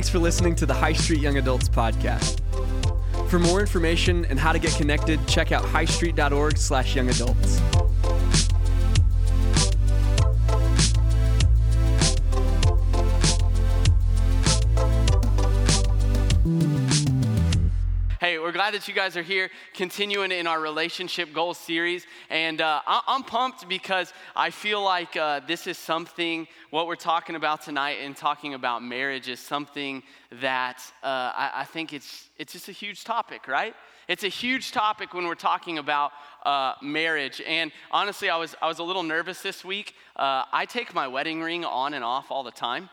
Thanks for listening to the High Street Young Adults podcast. For more information and how to get connected, check out highstreet.org/youngadults. Hey, we're glad that you guys are here, continuing in our relationship goals series. And uh, I- I'm pumped because I feel like uh, this is something, what we're talking about tonight and talking about marriage is something that uh, I-, I think it's, it's just a huge topic, right? It's a huge topic when we're talking about uh, marriage. And honestly, I was, I was a little nervous this week. Uh, I take my wedding ring on and off all the time.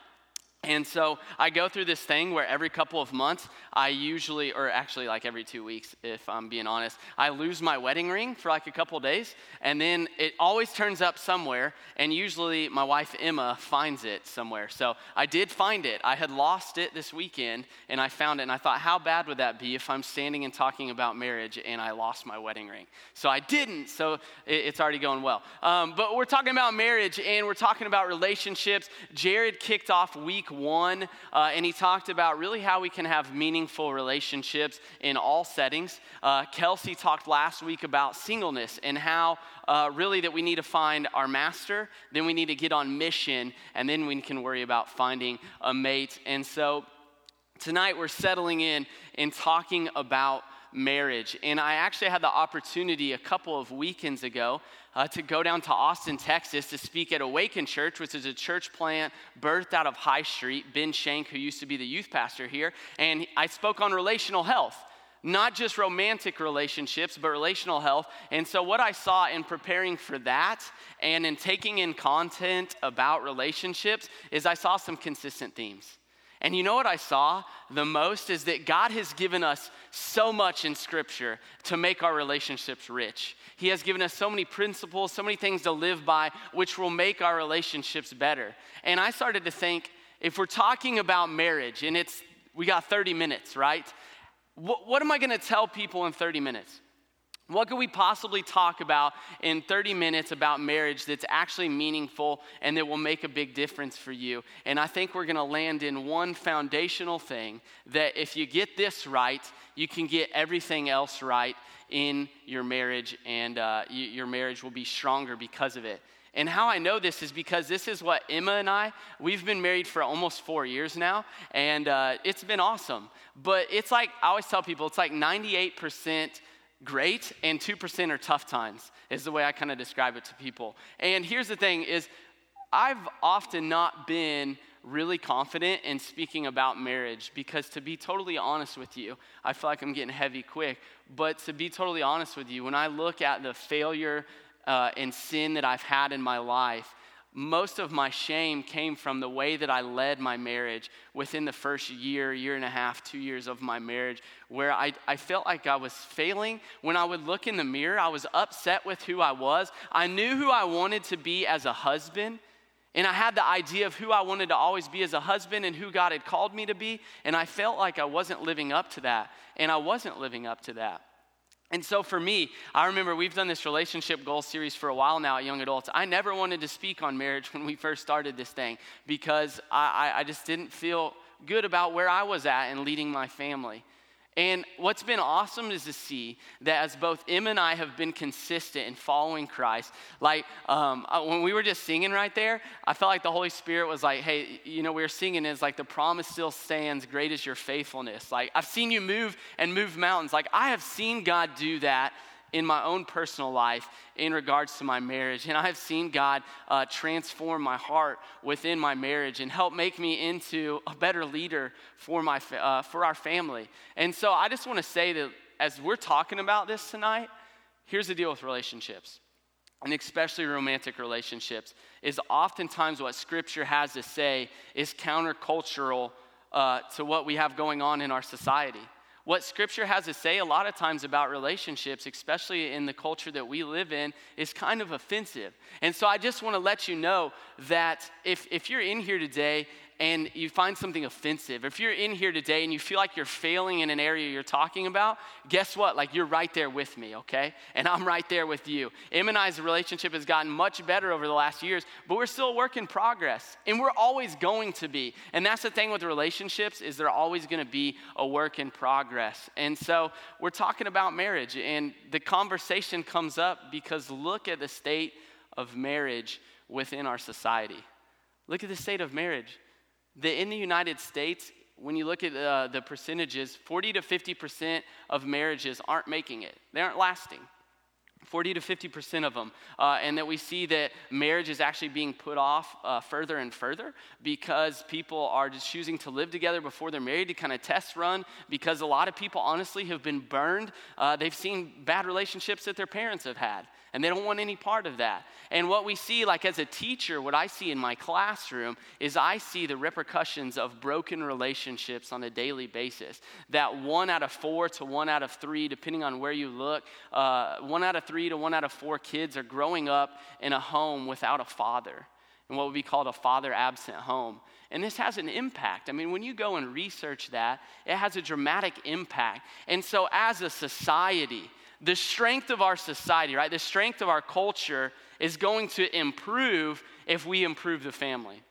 And so I go through this thing where every couple of months, I usually, or actually like every two weeks, if I'm being honest, I lose my wedding ring for like a couple days. And then it always turns up somewhere. And usually my wife Emma finds it somewhere. So I did find it. I had lost it this weekend and I found it. And I thought, how bad would that be if I'm standing and talking about marriage and I lost my wedding ring? So I didn't. So it's already going well. Um, but we're talking about marriage and we're talking about relationships. Jared kicked off week one, uh, and he talked about really how we can have meaningful relationships in all settings. Uh, Kelsey talked last week about singleness and how uh, really that we need to find our master, then we need to get on mission, and then we can worry about finding a mate. And so tonight we're settling in and talking about marriage. And I actually had the opportunity a couple of weekends ago uh, to go down to Austin, Texas to speak at Awaken Church, which is a church plant birthed out of High Street. Ben Shank, who used to be the youth pastor here, and I spoke on relational health. Not just romantic relationships, but relational health. And so, what I saw in preparing for that and in taking in content about relationships is I saw some consistent themes. And you know what I saw the most is that God has given us so much in Scripture to make our relationships rich. He has given us so many principles, so many things to live by, which will make our relationships better. And I started to think if we're talking about marriage and it's, we got 30 minutes, right? What, what am I gonna tell people in 30 minutes? What could we possibly talk about in 30 minutes about marriage that's actually meaningful and that will make a big difference for you? And I think we're gonna land in one foundational thing that if you get this right, you can get everything else right in your marriage, and uh, you, your marriage will be stronger because of it. And how I know this is because this is what Emma and I, we've been married for almost four years now, and uh, it's been awesome. But it's like, I always tell people, it's like 98% great and 2% are tough times is the way i kind of describe it to people. And here's the thing is i've often not been really confident in speaking about marriage because to be totally honest with you i feel like i'm getting heavy quick but to be totally honest with you when i look at the failure uh, and sin that i've had in my life most of my shame came from the way that I led my marriage within the first year, year and a half, two years of my marriage, where I, I felt like I was failing. When I would look in the mirror, I was upset with who I was. I knew who I wanted to be as a husband, and I had the idea of who I wanted to always be as a husband and who God had called me to be, and I felt like I wasn't living up to that, and I wasn't living up to that. And so for me, I remember we've done this relationship goal series for a while now at Young Adults. I never wanted to speak on marriage when we first started this thing because I, I, just didn't feel good about where I was at in leading my family. And what's been awesome is to see that as both Em and I have been consistent in following Christ, like um, uh, when we were just singing right there, I felt like the Holy Spirit was like, hey, you know, we were singing is like the promise still stands, great is your faithfulness. Like I've seen you move and move mountains. Like I have seen God do that in my own personal life in regards to my marriage. And I have seen God uh, transform my heart within my marriage and help make me into a better leader for, my, uh, for our family. And so I just want to say that as we're talking about this tonight, here's the deal with relationships. And especially romantic relationships, is oftentimes what Scripture has to say is countercultural uh, to what we have going on in our society what scripture has to say a lot of times about relationships, especially in the culture that we live in, is kind of offensive. And so I just want to let you know that if, if you're in here today and you find something offensive, if you're in here today and you feel like you're failing in an area you're talking about, guess what? Like you're right there with me, okay? And I'm right there with you. Em and I's relationship has gotten much better over the last years, but we're still a work in progress. And we're always going to be. And that's the thing with relationships is they're always going to be a work in progress. And so we're talking about marriage and the conversation comes up because look at the state of marriage within our society. Look at the state of marriage. The, in the United States, when you look at uh, the percentages, 40 to 50% of marriages aren't making it, they aren't lasting. 40 to 50% of them. Uh, and that we see that marriage is actually being put off uh, further and further because people are just choosing to live together before they're married to kind of test run because a lot of people honestly have been burned. Uh, they've seen bad relationships that their parents have had and they don't want any part of that. And what we see, like as a teacher, what I see in my classroom is I see the repercussions of broken relationships on a daily basis. That one out of four to one out of three, depending on where you look, uh, one out of three to one out of four kids are growing up in a home without a father, in what would be called a father absent home. And this has an impact. I mean, when you go and research that, it has a dramatic impact. And so, as a society, the strength of our society, right, the strength of our culture is going to improve if we improve the family.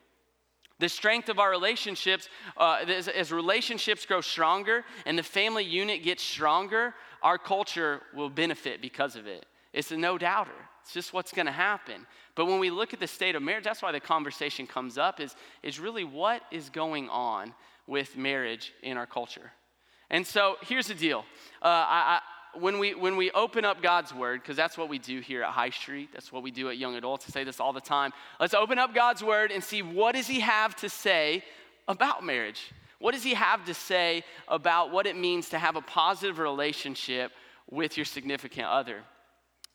The strength of our relationships, uh, as, as relationships grow stronger and the family unit gets stronger, our culture will benefit because of it. It's a no doubter. It's just what's going to happen. But when we look at the state of marriage, that's why the conversation comes up is, is really what is going on with marriage in our culture. And so here's the deal. Uh, I, when we, when we open up God's word, because that's what we do here at High Street, that's what we do at Young Adults, I say this all the time. Let's open up God's word and see what does he have to say about marriage? What does he have to say about what it means to have a positive relationship with your significant other?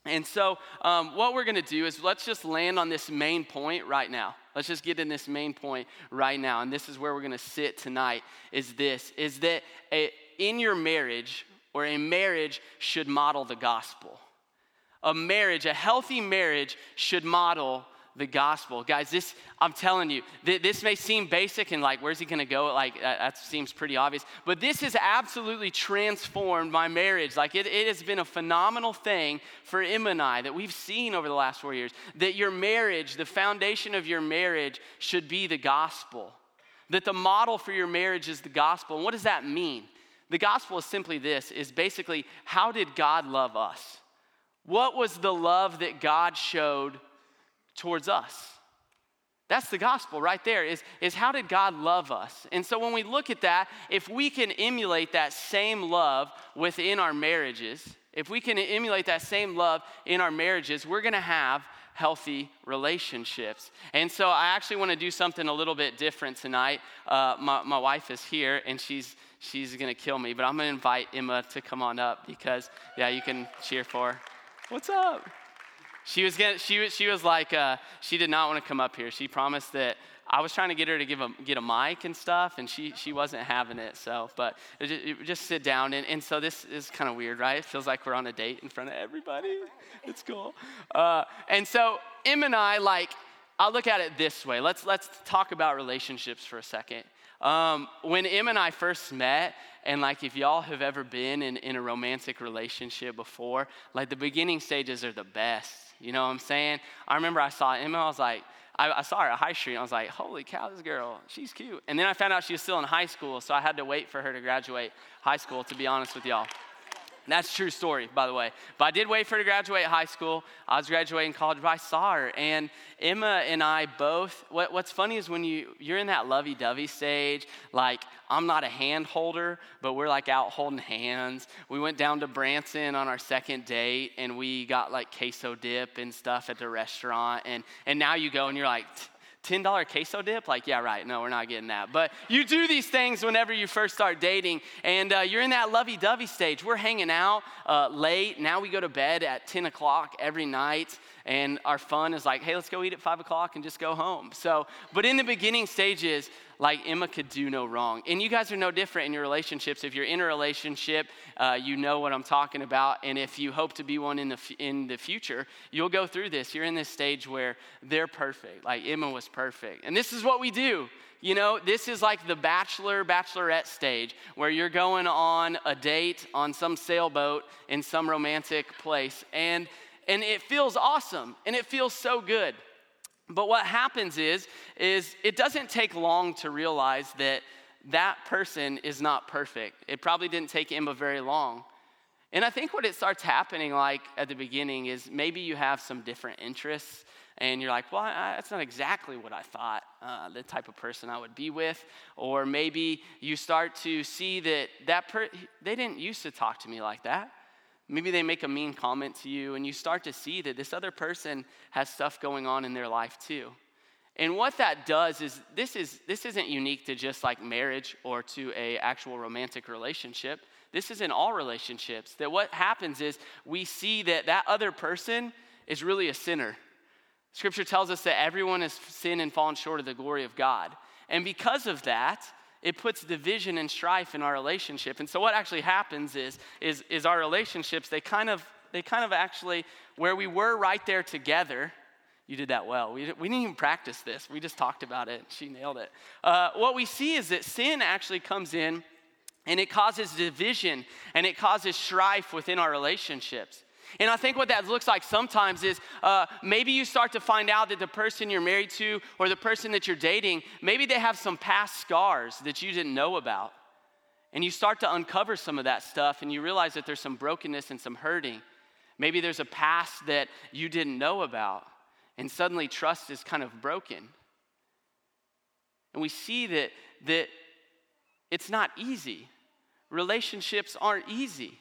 And so, um, what we're going to do is let's just land on this main point right now. Let's just get in this main point right now. And this is where we're going to sit tonight is this is that a, in your marriage, or a marriage should model the gospel. A marriage, a healthy marriage, should model the gospel. Guys, this, I'm telling you, th- this may seem basic and like, where's he gonna go? Like, that, that, seems pretty obvious. But this has absolutely transformed my marriage. Like, it, it has been a phenomenal thing for Em and I that we've seen over the last four years. That your marriage, the foundation of your marriage, should be the gospel. That the model for your marriage is the gospel. And what does that mean? The gospel is simply this is basically how did God love us? What was the love that God showed towards us? That's the gospel right there is, is how did God love us? And so when we look at that, if we can emulate that same love within our marriages, if we can emulate that same love in our marriages, we're gonna have healthy relationships. And so I actually wanna do something a little bit different tonight. Uh, my, my wife is here and she's she's gonna kill me. But I'm gonna invite Emma to come on up because, yeah, you can cheer for. Her. What's up? She was gonna, she was, she was like, uh, she did not want to come up here. She promised that I was trying to get her to give a, get a mic and stuff, and she, she wasn't having it. So, but just, just sit down. And, and so this is kind of weird, right? It feels like we're on a date in front of everybody. It's cool. Uh, and so Em and I, like, I'll look at it this way. Let's, let's talk about relationships for a second. Um, when Em and I first met, and like if y'all have ever been in, in a romantic relationship before, like the beginning stages are the best. You know what I'm saying? I remember I saw Emma, I was like, I, I, saw her at High Street. I was like, holy cow, this girl, she's cute. And then I found out she was still in high school, so I had to wait for her to graduate high school, to be honest with y'all. That's true story, by the way. But I did wait for her to graduate high school. I was graduating college, but I saw her. And Emma and I both, what, what's funny is when you, you're in that lovey dovey stage, like I'm not a hand holder, but we're like out holding hands. We went down to Branson on our second date and we got like queso dip and stuff at the restaurant. And, and now you go and you're like, $10 queso dip? Like, yeah, right. No, we're not getting that. But you do these things whenever you first start dating, and uh, you're in that lovey dovey stage. We're hanging out uh, late. Now we go to bed at 10 o'clock every night, and our fun is like, hey, let's go eat at 5 o'clock and just go home. So, but in the beginning stages, like Emma could do no wrong. And you guys are no different in your relationships. If you're in a relationship, uh, you know what I'm talking about. And if you hope to be one in the, f- in the future, you'll go through this. You're in this stage where they're perfect, like Emma was perfect. And this is what we do. You know, this is like the bachelor, bachelorette stage where you're going on a date on some sailboat in some romantic place. And, and it feels awesome and it feels so good. But what happens is, is it doesn't take long to realize that that person is not perfect. It probably didn't take Emma very long. And I think what it starts happening like at the beginning is maybe you have some different interests and you're like, well, I, that's not exactly what I thought uh, the type of person I would be with. Or maybe you start to see that that per- they didn't used to talk to me like that. Maybe they make a mean comment to you, and you start to see that this other person has stuff going on in their life too. And what that does is this is this isn't unique to just like marriage or to a actual romantic relationship. This is in all relationships. That what happens is we see that that other person is really a sinner. Scripture tells us that everyone has sinned and fallen short of the glory of God. And because of that, it puts division and strife in our relationship. And so what actually happens is, is, is our relationships, they kind of, they kind of actually, where we were right there together, you did that well. We, we didn't even practice this. We just talked about it. She nailed it. Uh, what we see is that sin actually comes in and it causes division and it causes strife within our relationships. And I think what that looks like sometimes is uh, maybe you start to find out that the person you're married to or the person that you're dating, maybe they have some past scars that you didn't know about. And you start to uncover some of that stuff and you realize that there's some brokenness and some hurting. Maybe there's a past that you didn't know about. And suddenly trust is kind of broken. And we see that, that it's not easy. Relationships aren't easy.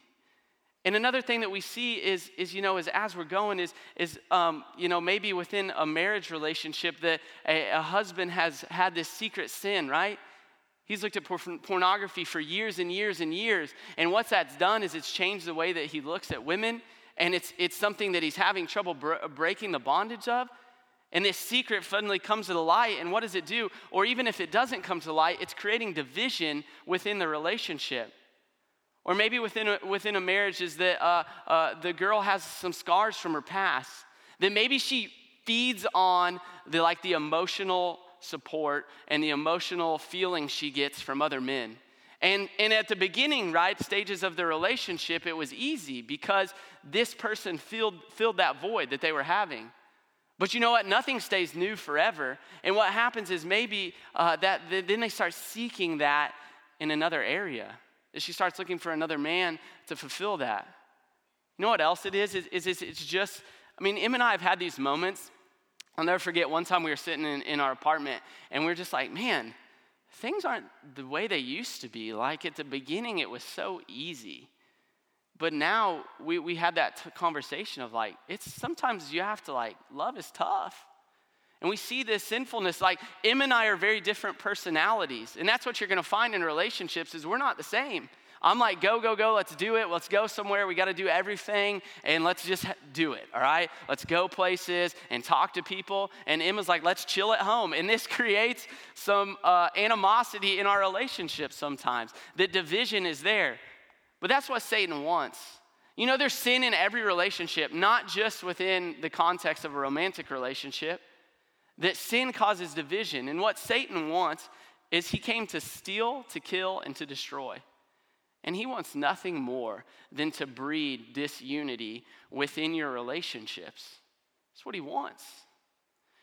And another thing that we see is, is you know, is as we're going, is, is um, you know, maybe within a marriage relationship that a, a husband has had this secret sin, right? He's looked at pornography for years and years and years. And what that's done is it's changed the way that he looks at women. And it's, it's something that he's having trouble br- breaking the bondage of. And this secret suddenly comes to the light. And what does it do? Or even if it doesn't come to light, it's creating division within the relationship. Or maybe within a, within a marriage is that uh, uh, the girl has some scars from her past. Then maybe she feeds on the like the emotional support and the emotional feelings she gets from other men. And, and at the beginning, right, stages of the relationship, it was easy because this person filled, filled that void that they were having. But you know what? Nothing stays new forever. And what happens is maybe uh, that then they start seeking that in another area she starts looking for another man to fulfill that. You know what else it is? Is, is it's just, I mean, Em and I have had these moments. I'll never forget one time we were sitting in, in our apartment and we are just like, man, things aren't the way they used to be. Like at the beginning, it was so easy. But now we, we had that t- conversation of like, it's sometimes you have to like, love is tough. And we see this sinfulness like Em and I are very different personalities. And that's what you're going to find in relationships is we're not the same. I'm like, go, go, go, let's do it. Let's go somewhere. We got to do everything and let's just do it, all right? Let's go places and talk to people. And Emma's like, let's chill at home. And this creates some uh, animosity in our relationships sometimes. The division is there. But that's what Satan wants. You know, there's sin in every relationship, not just within the context of a romantic relationship that sin causes division. And what Satan wants is he came to steal, to kill, and to destroy. And he wants nothing more than to breed disunity within your relationships. That's what he wants.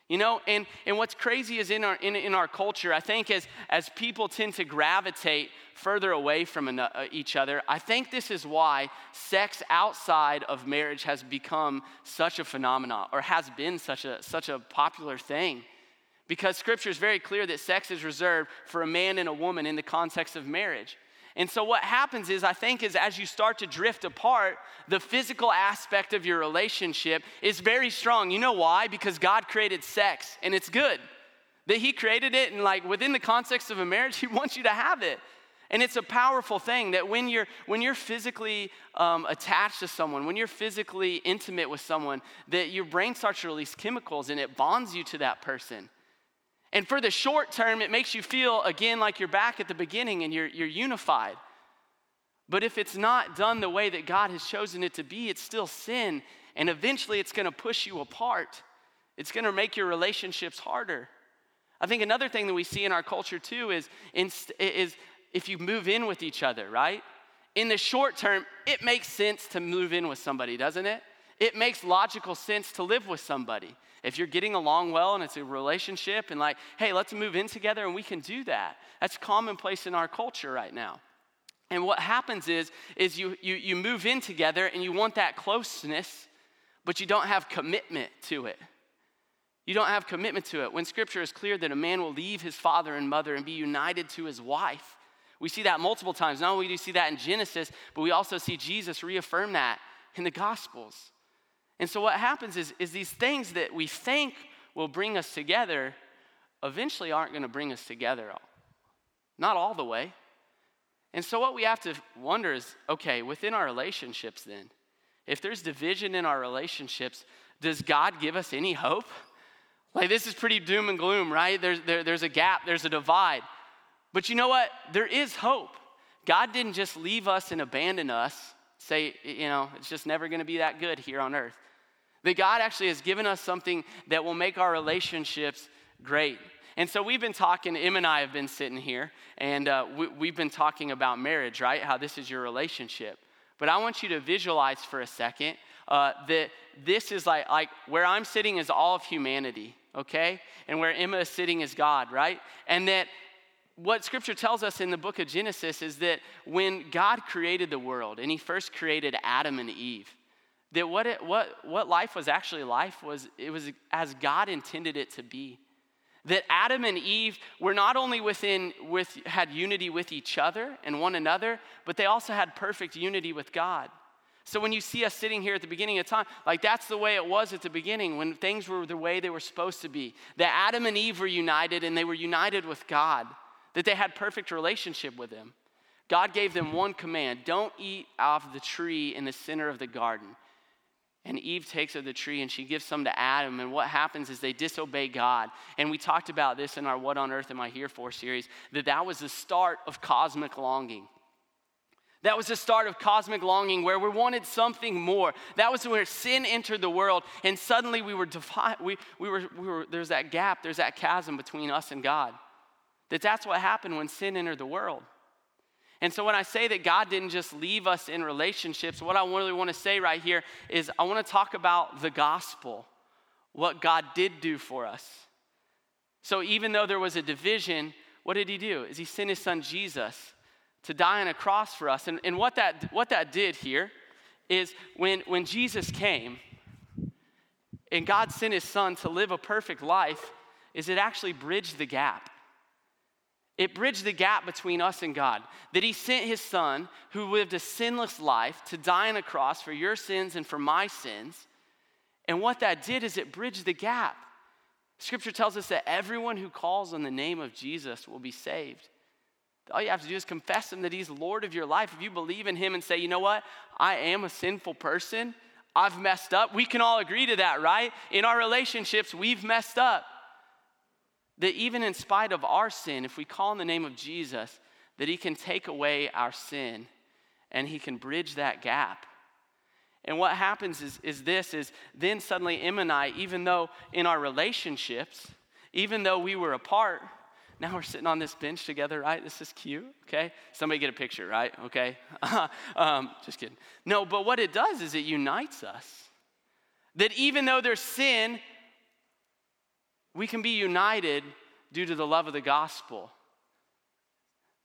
You know, and, and what's crazy is in our, in, in our culture, I think as, as people tend to gravitate further away from uh, each other, I think this is why sex outside of marriage has become such a phenomenon or has been such a, such a popular thing. Because scripture is very clear that sex is reserved for a man and a woman in the context of marriage. And so what happens is I think is as you start to drift apart, the physical aspect of your relationship is very strong. You know why? Because God created sex and it's good. That he created it and like within the context of a marriage, he wants you to have it. And it's a powerful thing that when you're when you're physically um, attached to someone, when you're physically intimate with someone, that your brain starts to release chemicals and it bonds you to that person. And for the short term, it makes you feel again like you're back at the beginning and you're, you're unified. But if it's not done the way that God has chosen it to be, it's still sin. And eventually it's going to push you apart. It's going to make your relationships harder. I think another thing that we see in our culture too is, is if you move in with each other, right? In the short term, it makes sense to move in with somebody, doesn't it? It makes logical sense to live with somebody. If you're getting along well and it's a relationship and like, hey, let's move in together and we can do that. That's commonplace in our culture right now. And what happens is, is you, you, you move in together and you want that closeness, but you don't have commitment to it. You don't have commitment to it. When scripture is clear that a man will leave his father and mother and be united to his wife, we see that multiple times. Not only do we see that in Genesis, but we also see Jesus reaffirm that in the Gospels. And so what happens is, is these things that we think will bring us together eventually aren't going to bring us together. Not all the way. And so, what we have to wonder is okay, within our relationships, then, if there's division in our relationships, does God give us any hope? Like, this is pretty doom and gloom, right? There's, there, there's a gap, there's a divide. But you know what? There is hope. God didn't just leave us and abandon us, say, you know, it's just never going to be that good here on earth. That God actually has given us something that will make our relationships great. And so we've been talking, Em and I have been sitting here, and uh, we, have been talking about marriage, right? How this is your relationship. But I want you to visualize for a second uh, that this is like, like where I'm sitting is all of humanity, okay? And where Emma is sitting is God, right? And that what scripture tells us in the book of Genesis is that when God created the world and he first created Adam and Eve, that what, it, what, what life was actually life was it was as God intended it to be that Adam and Eve were not only within with had unity with each other and one another, but they also had perfect unity with God. So when you see us sitting here at the beginning of time, like that's the way it was at the beginning when things were the way they were supposed to be. That Adam and Eve were united and they were united with God, that they had perfect relationship with him. God gave them one command, don't eat of the tree in the center of the garden. And Eve takes of the tree and she gives some to Adam. And what happens is they disobey God. And we talked about this in our What on Earth Am I Here For series that that was the start of cosmic longing. That was the start of cosmic longing where we wanted something more. That was where sin entered the world, and suddenly we were defi- we, we were, we were there's that gap, there's that chasm between us and God. That that's what happened when sin entered the world. And so when I say that God didn't just leave us in relationships, what I really want to say right here is I want to talk about the gospel, what God did do for us. So even though there was a division, what did he do? Is he sent his son Jesus to die on a cross for us. And, and what, that, what that did here is when, when Jesus came and God sent his son to live a perfect life, is it actually bridged the gap. It bridged the gap between us and God. That He sent His Son, who lived a sinless life, to die on a cross for your sins and for my sins. And what that did is it bridged the gap. Scripture tells us that everyone who calls on the name of Jesus will be saved. All you have to do is confess Him that He's Lord of your life. If you believe in Him and say, you know what, I am a sinful person, I've messed up. We can all agree to that, right? In our relationships, we've messed up that even in spite of our sin, if we call on the name of Jesus, that he can take away our sin and he can bridge that gap. And what happens is, is this is then suddenly Em and I, even though in our relationships, even though we were apart, now we're sitting on this bench together, right? This is cute, okay? Somebody get a picture, right? Okay? um, just kidding. No, but what it does is it unites us. That even though there's sin, we can be united due to the love of the gospel.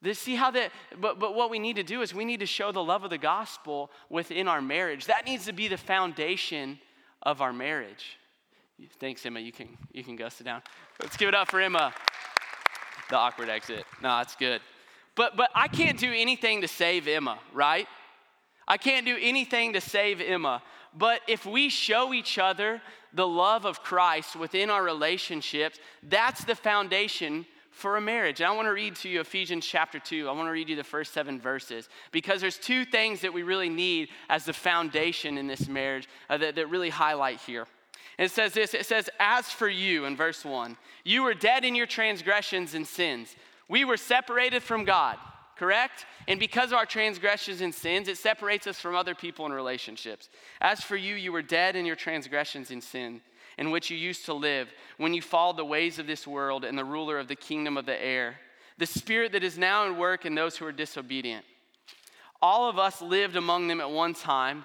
This, see how that, but, but what we need to do is we need to show the love of the gospel within our marriage. That needs to be the foundation of our marriage. Thanks, Emma. You can, you can go sit down. Let's give it up for Emma. The awkward exit. No, that's good. But, but I can't do anything to save Emma, right? I can't do anything to save Emma. But if we show each other the love of Christ within our relationships, that's the foundation for a marriage. And I want to read to you Ephesians chapter 2. I want to read you the first seven verses because there's two things that we really need as the foundation in this marriage uh, that, that really highlight here. It says this it says, As for you, in verse 1, you were dead in your transgressions and sins. We were separated from God, correct? And because of our transgressions and sins, it separates us from other people in relationships. As for you, you were dead in your transgressions and sin, in which you used to live when you followed the ways of this world and the ruler of the kingdom of the air, the spirit that is now at work in those who are disobedient. All of us lived among them at one time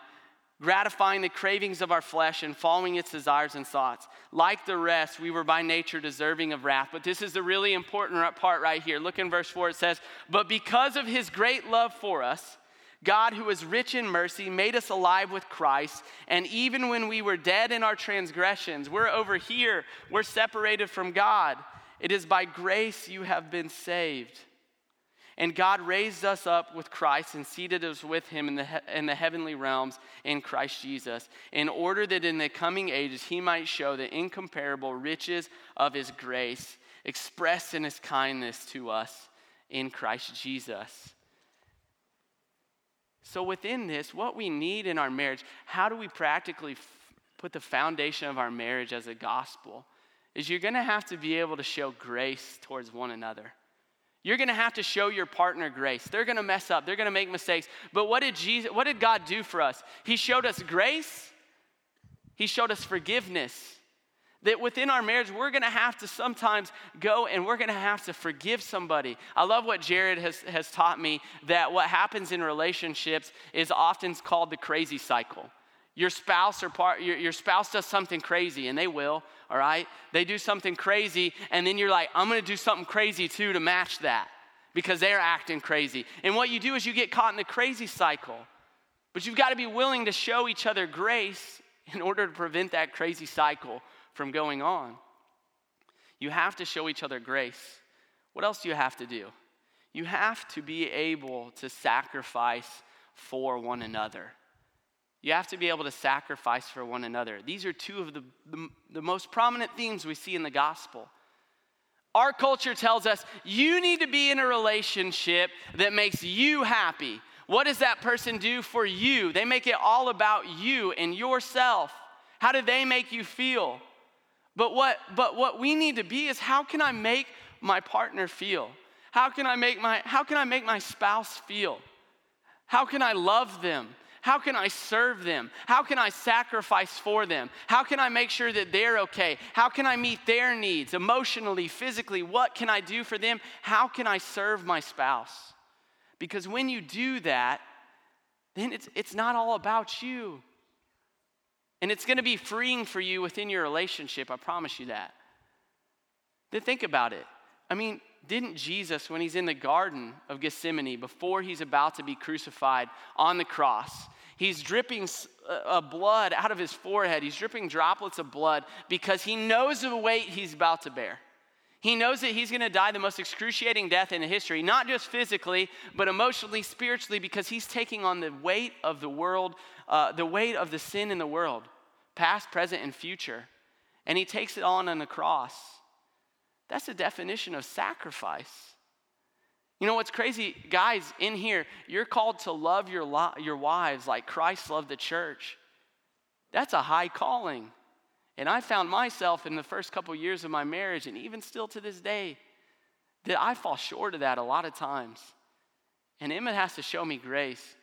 gratifying the cravings of our flesh and following its desires and thoughts. Like the rest, we were by nature deserving of wrath. But this is the really important part right here. Look in verse 4, it says, But because of his great love for us, God, who is rich in mercy, made us alive with Christ. And even when we were dead in our transgressions, we're over here, we're separated from God. It is by grace you have been saved. And God raised us up with Christ and seated us with him in the, he- in the heavenly realms in Christ Jesus, in order that in the coming ages he might show the incomparable riches of his grace expressed in his kindness to us in Christ Jesus. So, within this, what we need in our marriage, how do we practically f- put the foundation of our marriage as a gospel? Is you're gonna have to be able to show grace towards one another. You're going to have to show your partner grace. They're going to mess up. They're going to make mistakes. But what did Jesus what did God do for us? He showed us grace. He showed us forgiveness. That within our marriage, we're gonna have to sometimes go and we're gonna have to forgive somebody. I love what Jared has, has taught me that what happens in relationships is often called the crazy cycle. Your spouse or part, your, your spouse does something crazy, and they will, all right? They do something crazy, and then you're like, I'm gonna do something crazy too to match that because they're acting crazy. And what you do is you get caught in the crazy cycle. But you've got to be willing to show each other grace in order to prevent that crazy cycle from going on. You have to show each other grace. What else do you have to do? You have to be able to sacrifice for one another. You have to be able to sacrifice for one another. These are two of the, the, the, most prominent themes we see in the gospel. Our culture tells us you need to be in a relationship that makes you happy. What does that person do for you? They make it all about you and yourself. How do they make you feel? But what, but what we need to be is how can I make my partner feel? How can I make my, how can I make my spouse feel? How can I love them? How can I serve them? How can I sacrifice for them? How can I make sure that they're okay? How can I meet their needs emotionally, physically? What can I do for them? How can I serve my spouse? Because when you do that, then it's, it's not all about you. And it's gonna be freeing for you within your relationship, I promise you that. Then think about it. I mean, didn't Jesus, when he's in the Garden of Gethsemane, before he's about to be crucified on the cross, he's dripping uh, blood out of his forehead. He's dripping droplets of blood because he knows the weight he's about to bear. He knows that he's going to die the most excruciating death in history, not just physically, but emotionally, spiritually, because he's taking on the weight of the world, uh, the weight of the sin in the world, past, present, and future. And he takes it on on the cross. That's the definition of sacrifice. You know what's crazy? Guys, in here, you're called to love your, lo- your wives like Christ loved the church. That's a high calling. And I found myself in the first couple years of my marriage, and even still to this day, that I fall short of that a lot of times. And Emma has to show me grace.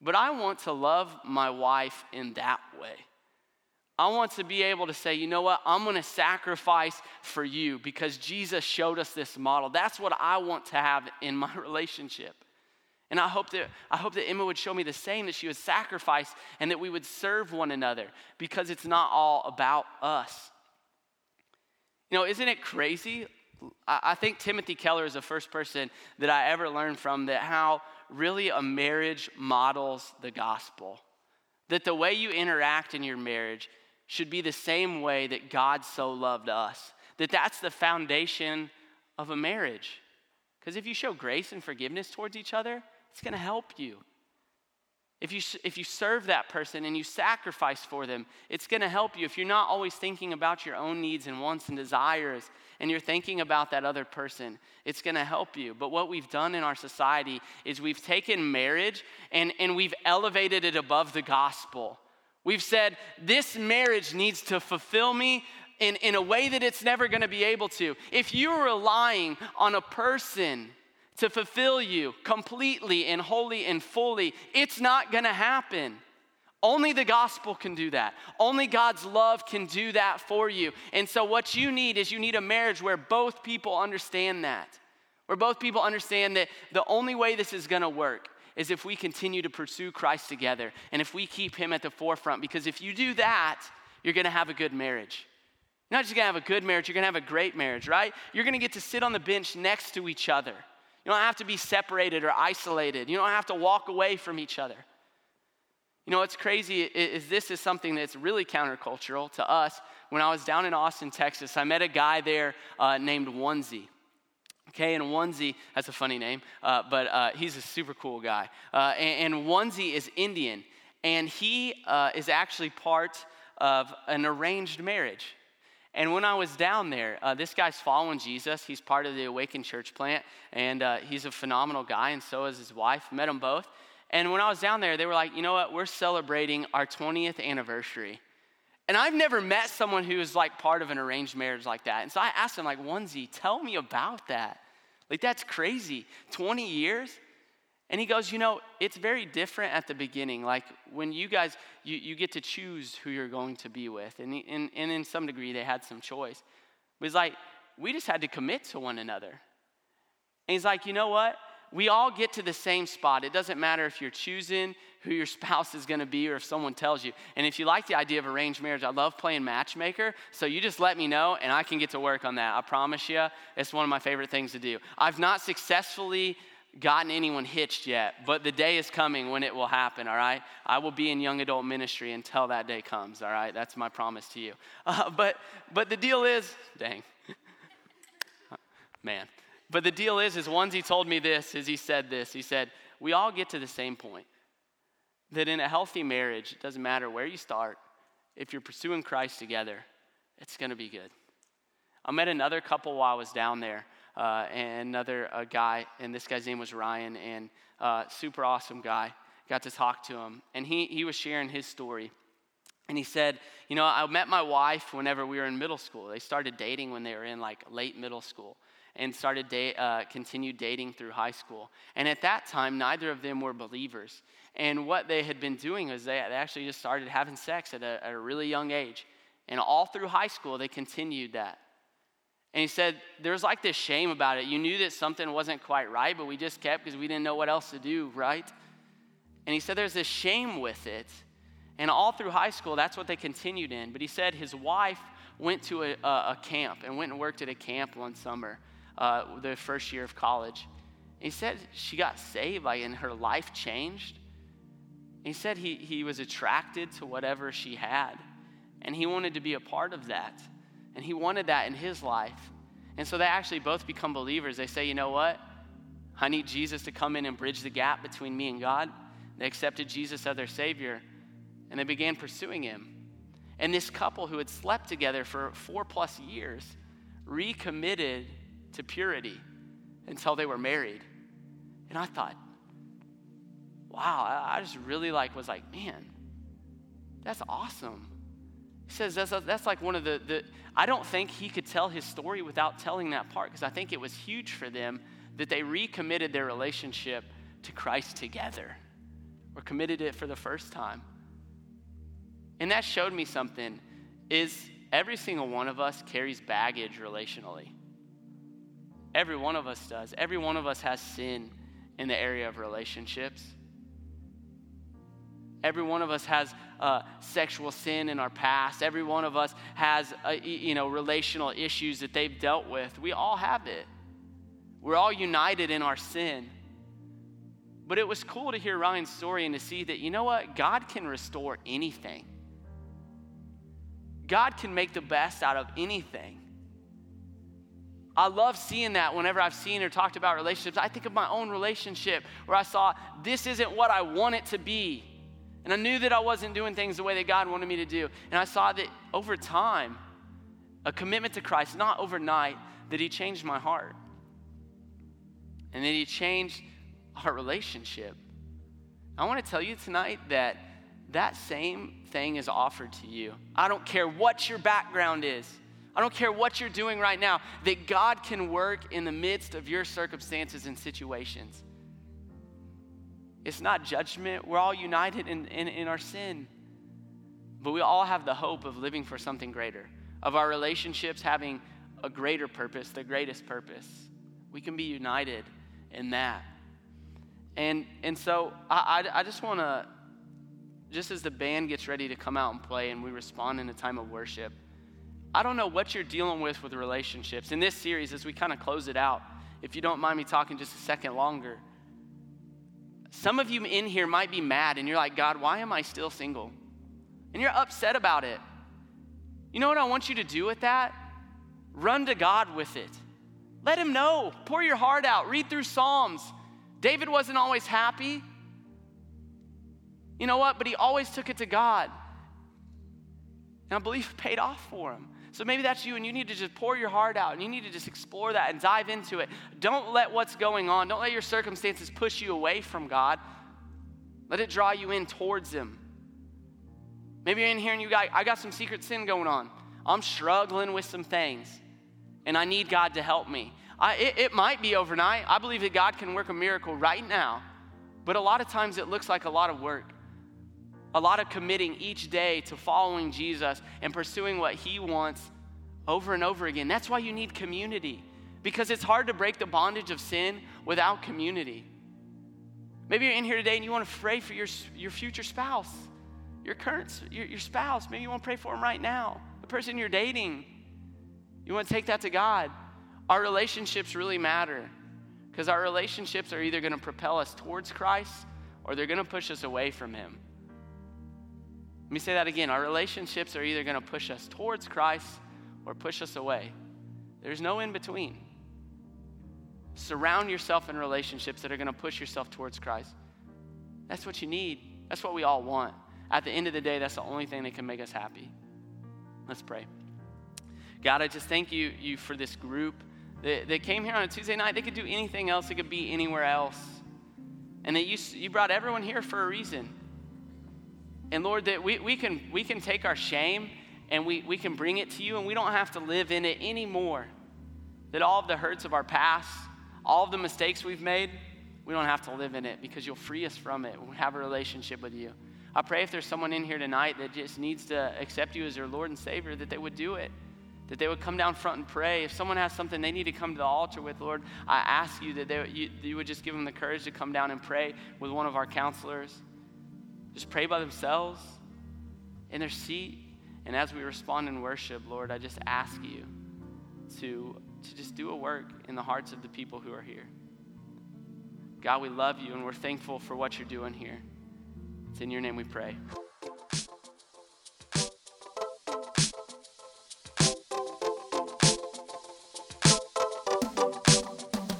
But I want to love my wife in that way. I want to be able to say, you know what, I'm gonna sacrifice for you because Jesus showed us this model. That's what I want to have in my relationship. And I hope that I hope that Emma would show me the same, that she would sacrifice and that we would serve one another because it's not all about us. You know, isn't it crazy? I think Timothy Keller is the first person that I ever learned from that how really a marriage models the gospel. That the way you interact in your marriage should be the same way that God so loved us. That that's the foundation of a marriage. Because if you show grace and forgiveness towards each other, it's going to help you. If you, if you serve that person and you sacrifice for them, it's going to help you. If you're not always thinking about your own needs and wants and desires, and you're thinking about that other person, it's going to help you. But what we've done in our society is we've taken marriage and, and we've elevated it above the gospel. We've said, this marriage needs to fulfill me in, in a way that it's never gonna be able to. If you're relying on a person to fulfill you completely and wholly and fully, it's not gonna happen. Only the gospel can do that. Only God's love can do that for you. And so, what you need is you need a marriage where both people understand that. Where both people understand that the only way this is gonna work is if we continue to pursue Christ together and if we keep Him at the forefront. Because if you do that, you're gonna have a good marriage. You're not just gonna have a good marriage, you're gonna have a great marriage, right? You're gonna get to sit on the bench next to each other. You don't have to be separated or isolated, you don't have to walk away from each other. You know, what's crazy is this is something that's really countercultural to us. When I was down in Austin, Texas, I met a guy there uh, named Onesie. Okay, and Onesie, that's a funny name, uh, but uh, he's a super cool guy. Uh, and, and, Onesie is Indian, and he uh, is actually part of an arranged marriage. And when I was down there, uh, this guy's following Jesus. He's part of the Awakened Church plant, and uh, he's a phenomenal guy, and so is his wife. Met them both. And when I was down there, they were like, you know what? We're celebrating our 20th anniversary. And I've never met someone who is like part of an arranged marriage like that. And so I asked him, like, Onesie, tell me about that. Like, that's crazy. 20 years? And he goes, you know, it's very different at the beginning. Like when you guys, you, you get to choose who you're going to be with. And, and, and in some degree, they had some choice. But it's like, we just had to commit to one another. And he's like, you know what? We all get to the same spot. It doesn't matter if you're choosing who your spouse is going to be or if someone tells you. And if you like the idea of arranged marriage, I love playing matchmaker. So you just let me know and I can get to work on that. I promise you, it's one of my favorite things to do. I've not successfully gotten anyone hitched yet, but the day is coming when it will happen, all right? I will be in young adult ministry until that day comes, all right? That's my promise to you. Uh, but, but the deal is, dang, man. But the deal is, is once he told me this, is he said this. He said, we all get to the same point. That in a healthy marriage, it doesn't matter where you start, if you're pursuing Christ together, it's going to be good. I met another couple while I was down there, uh, and another uh, guy, and this guy's name was Ryan, and uh, super awesome guy. Got to talk to him, and he, he was sharing his story. And he said, You know, I met my wife whenever we were in middle school. They started dating when they were in like late middle school and started date, uh, continued dating through high school. And at that time, neither of them were believers. And what they had been doing was they, they actually just started having sex at a, at a really young age. And all through high school, they continued that. And he said, there was like this shame about it. You knew that something wasn't quite right, but we just kept because we didn't know what else to do, right? And he said there's this shame with it. And all through high school, that's what they continued in. But he said his wife went to a, a, a camp and went and worked at a camp one summer uh, the first year of college. He said she got saved, like, and her life changed. He said he, he was attracted to whatever she had, and he wanted to be a part of that. And he wanted that in his life. And so they actually both become believers. They say, you know what? I need Jesus to come in and bridge the gap between me and God. They accepted Jesus as their Savior, and they began pursuing Him. And this couple who had slept together for four plus years recommitted to purity until they were married. And I thought, wow, I just really like was like, man, that's awesome. He says that's, that's like one of the, the, I don't think he could tell his story without telling that part because I think it was huge for them that they recommitted their relationship to Christ together or committed it for the first time. And that showed me something is every single one of us carries baggage relationally. Every one of us does. Every one of us has sin in the area of relationships. Every one of us has uh, sexual sin in our past. Every one of us has, uh, you know, relational issues that they've dealt with. We all have it. We're all united in our sin. But it was cool to hear Ryan's story and to see that, you know what? God can restore anything. God can make the best out of anything. I love seeing that whenever I've seen or talked about relationships. I think of my own relationship where I saw this isn't what I want it to be. And I knew that I wasn't doing things the way that God wanted me to do. And I saw that over time, a commitment to Christ, not overnight, that He changed my heart. And that He changed our relationship. I want to tell you tonight that that same thing is offered to you. I don't care what your background is. I don't care what you're doing right now, that God can work in the midst of your circumstances and situations. It's not judgment. We're all united in, in, in, our sin. But we all have the hope of living for something greater, of our relationships having a greater purpose, the greatest purpose. We can be united in that. And, and so I, I, I just want to, just as the band gets ready to come out and play and we respond in a time of worship, I don't know what you're dealing with with relationships. In this series, as we kind of close it out, if you don't mind me talking just a second longer, some of you in here might be mad and you're like, God, why am I still single? And you're upset about it. You know what I want you to do with that? Run to God with it. Let Him know. Pour your heart out. Read through Psalms. David wasn't always happy. You know what? But he always took it to God. And I believe it paid off for him. So maybe that's you, and you need to just pour your heart out and you need to just explore that and dive into it. Don't let what's going on, don't let your circumstances push you away from God. Let it draw you in towards Him. Maybe you're in here and you got, I got some secret sin going on. I'm struggling with some things, and I need God to help me. I, it, it might be overnight. I believe that God can work a miracle right now, but a lot of times it looks like a lot of work a lot of committing each day to following Jesus and pursuing what He wants over and over again. That's why you need community, because it's hard to break the bondage of sin without community. Maybe you're in here today and you want to pray for your, your future spouse, your current your, your spouse. Maybe you want to pray for him right now, the person you're dating. You want to take that to God. Our relationships really matter because our relationships are either going to propel us towards Christ or they're going to push us away from Him. Let me say that again. Our relationships are either going to push us towards Christ or push us away. There's no in between. Surround yourself in relationships that are going to push yourself towards Christ. That's what you need. That's what we all want. At the end of the day, that's the only thing that can make us happy. Let's pray. God, I just thank you, you for this group that, that came here on a Tuesday night. They could do anything else, they could be anywhere else. And that you, you brought everyone here for a reason. And Lord, that we, we, can, we can take our shame and we, we can bring it to you and we don't have to live in it anymore. That all of the hurts of our past, all of the mistakes we've made, we don't have to live in it because you'll free us from it we have a relationship with you. I pray if there's someone in here tonight that just needs to accept you as their Lord and Savior, that they would do it, that they would come down front and pray. If someone has something they need to come to the altar with, Lord, I ask you that they, you, you would just give them the courage to come down and pray with one of our counselors just pray by themselves in their seat. And as we respond in worship, Lord, I just ask you to, to just do a work in the hearts of the people who are here. God, we love you and we're thankful for what you're doing here. It's in your name we pray.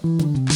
Mm-hmm.